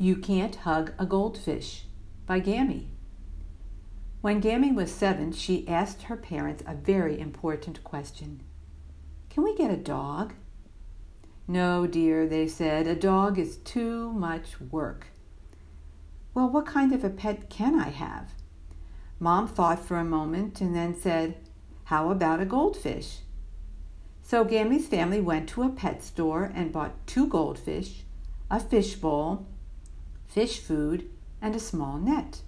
You Can't Hug a Goldfish by Gammy. When Gammy was seven, she asked her parents a very important question Can we get a dog? No, dear, they said, a dog is too much work. Well, what kind of a pet can I have? Mom thought for a moment and then said, How about a goldfish? So Gammy's family went to a pet store and bought two goldfish, a fish bowl, fish food, and a small net.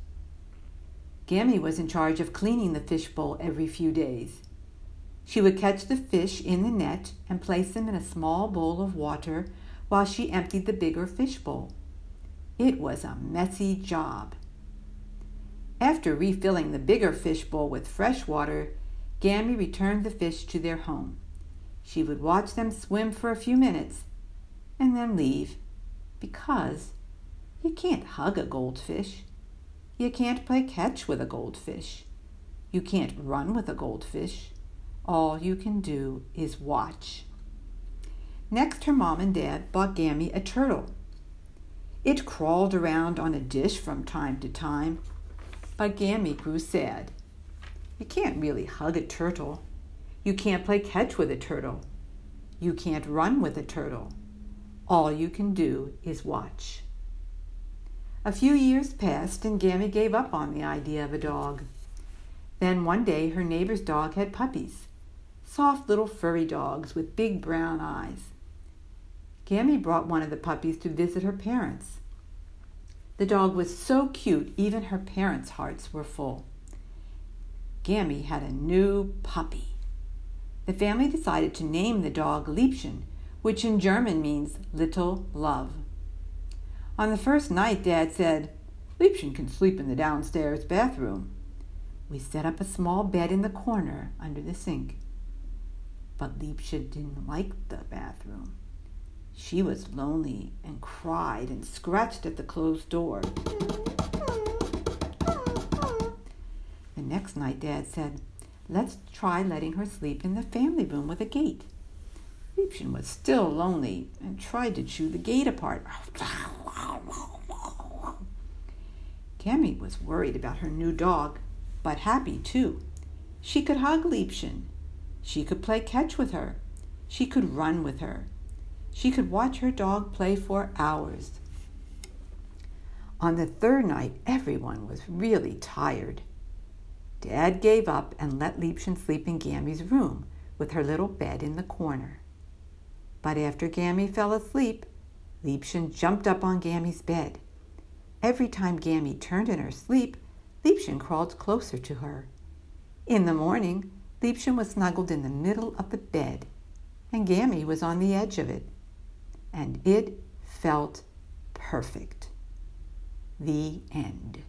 Gammy was in charge of cleaning the fish bowl every few days. She would catch the fish in the net and place them in a small bowl of water while she emptied the bigger fish bowl. It was a messy job. After refilling the bigger fish bowl with fresh water, Gammy returned the fish to their home. She would watch them swim for a few minutes and then leave because you can't hug a goldfish. You can't play catch with a goldfish. You can't run with a goldfish. All you can do is watch. Next, her mom and dad bought Gammy a turtle. It crawled around on a dish from time to time, but Gammy grew sad. You can't really hug a turtle. You can't play catch with a turtle. You can't run with a turtle. All you can do is watch. A few years passed and Gammy gave up on the idea of a dog. Then one day her neighbor's dog had puppies, soft little furry dogs with big brown eyes. Gammy brought one of the puppies to visit her parents. The dog was so cute, even her parents' hearts were full. Gammy had a new puppy. The family decided to name the dog Liebchen, which in German means little love. On the first night, Dad said, Liebchen can sleep in the downstairs bathroom. We set up a small bed in the corner under the sink. But Liebchen didn't like the bathroom. She was lonely and cried and scratched at the closed door. The next night, Dad said, Let's try letting her sleep in the family room with a gate. Liebchen was still lonely and tried to chew the gate apart. Gammy was worried about her new dog, but happy too. She could hug Liebchen. She could play catch with her. She could run with her. She could watch her dog play for hours. On the third night, everyone was really tired. Dad gave up and let Liebchen sleep in Gammy's room with her little bed in the corner. But after Gammy fell asleep, Liebchen jumped up on Gammy's bed. Every time Gammy turned in her sleep, Liebchen crawled closer to her. In the morning, Liebchen was snuggled in the middle of the bed, and Gammy was on the edge of it. And it felt perfect. The end.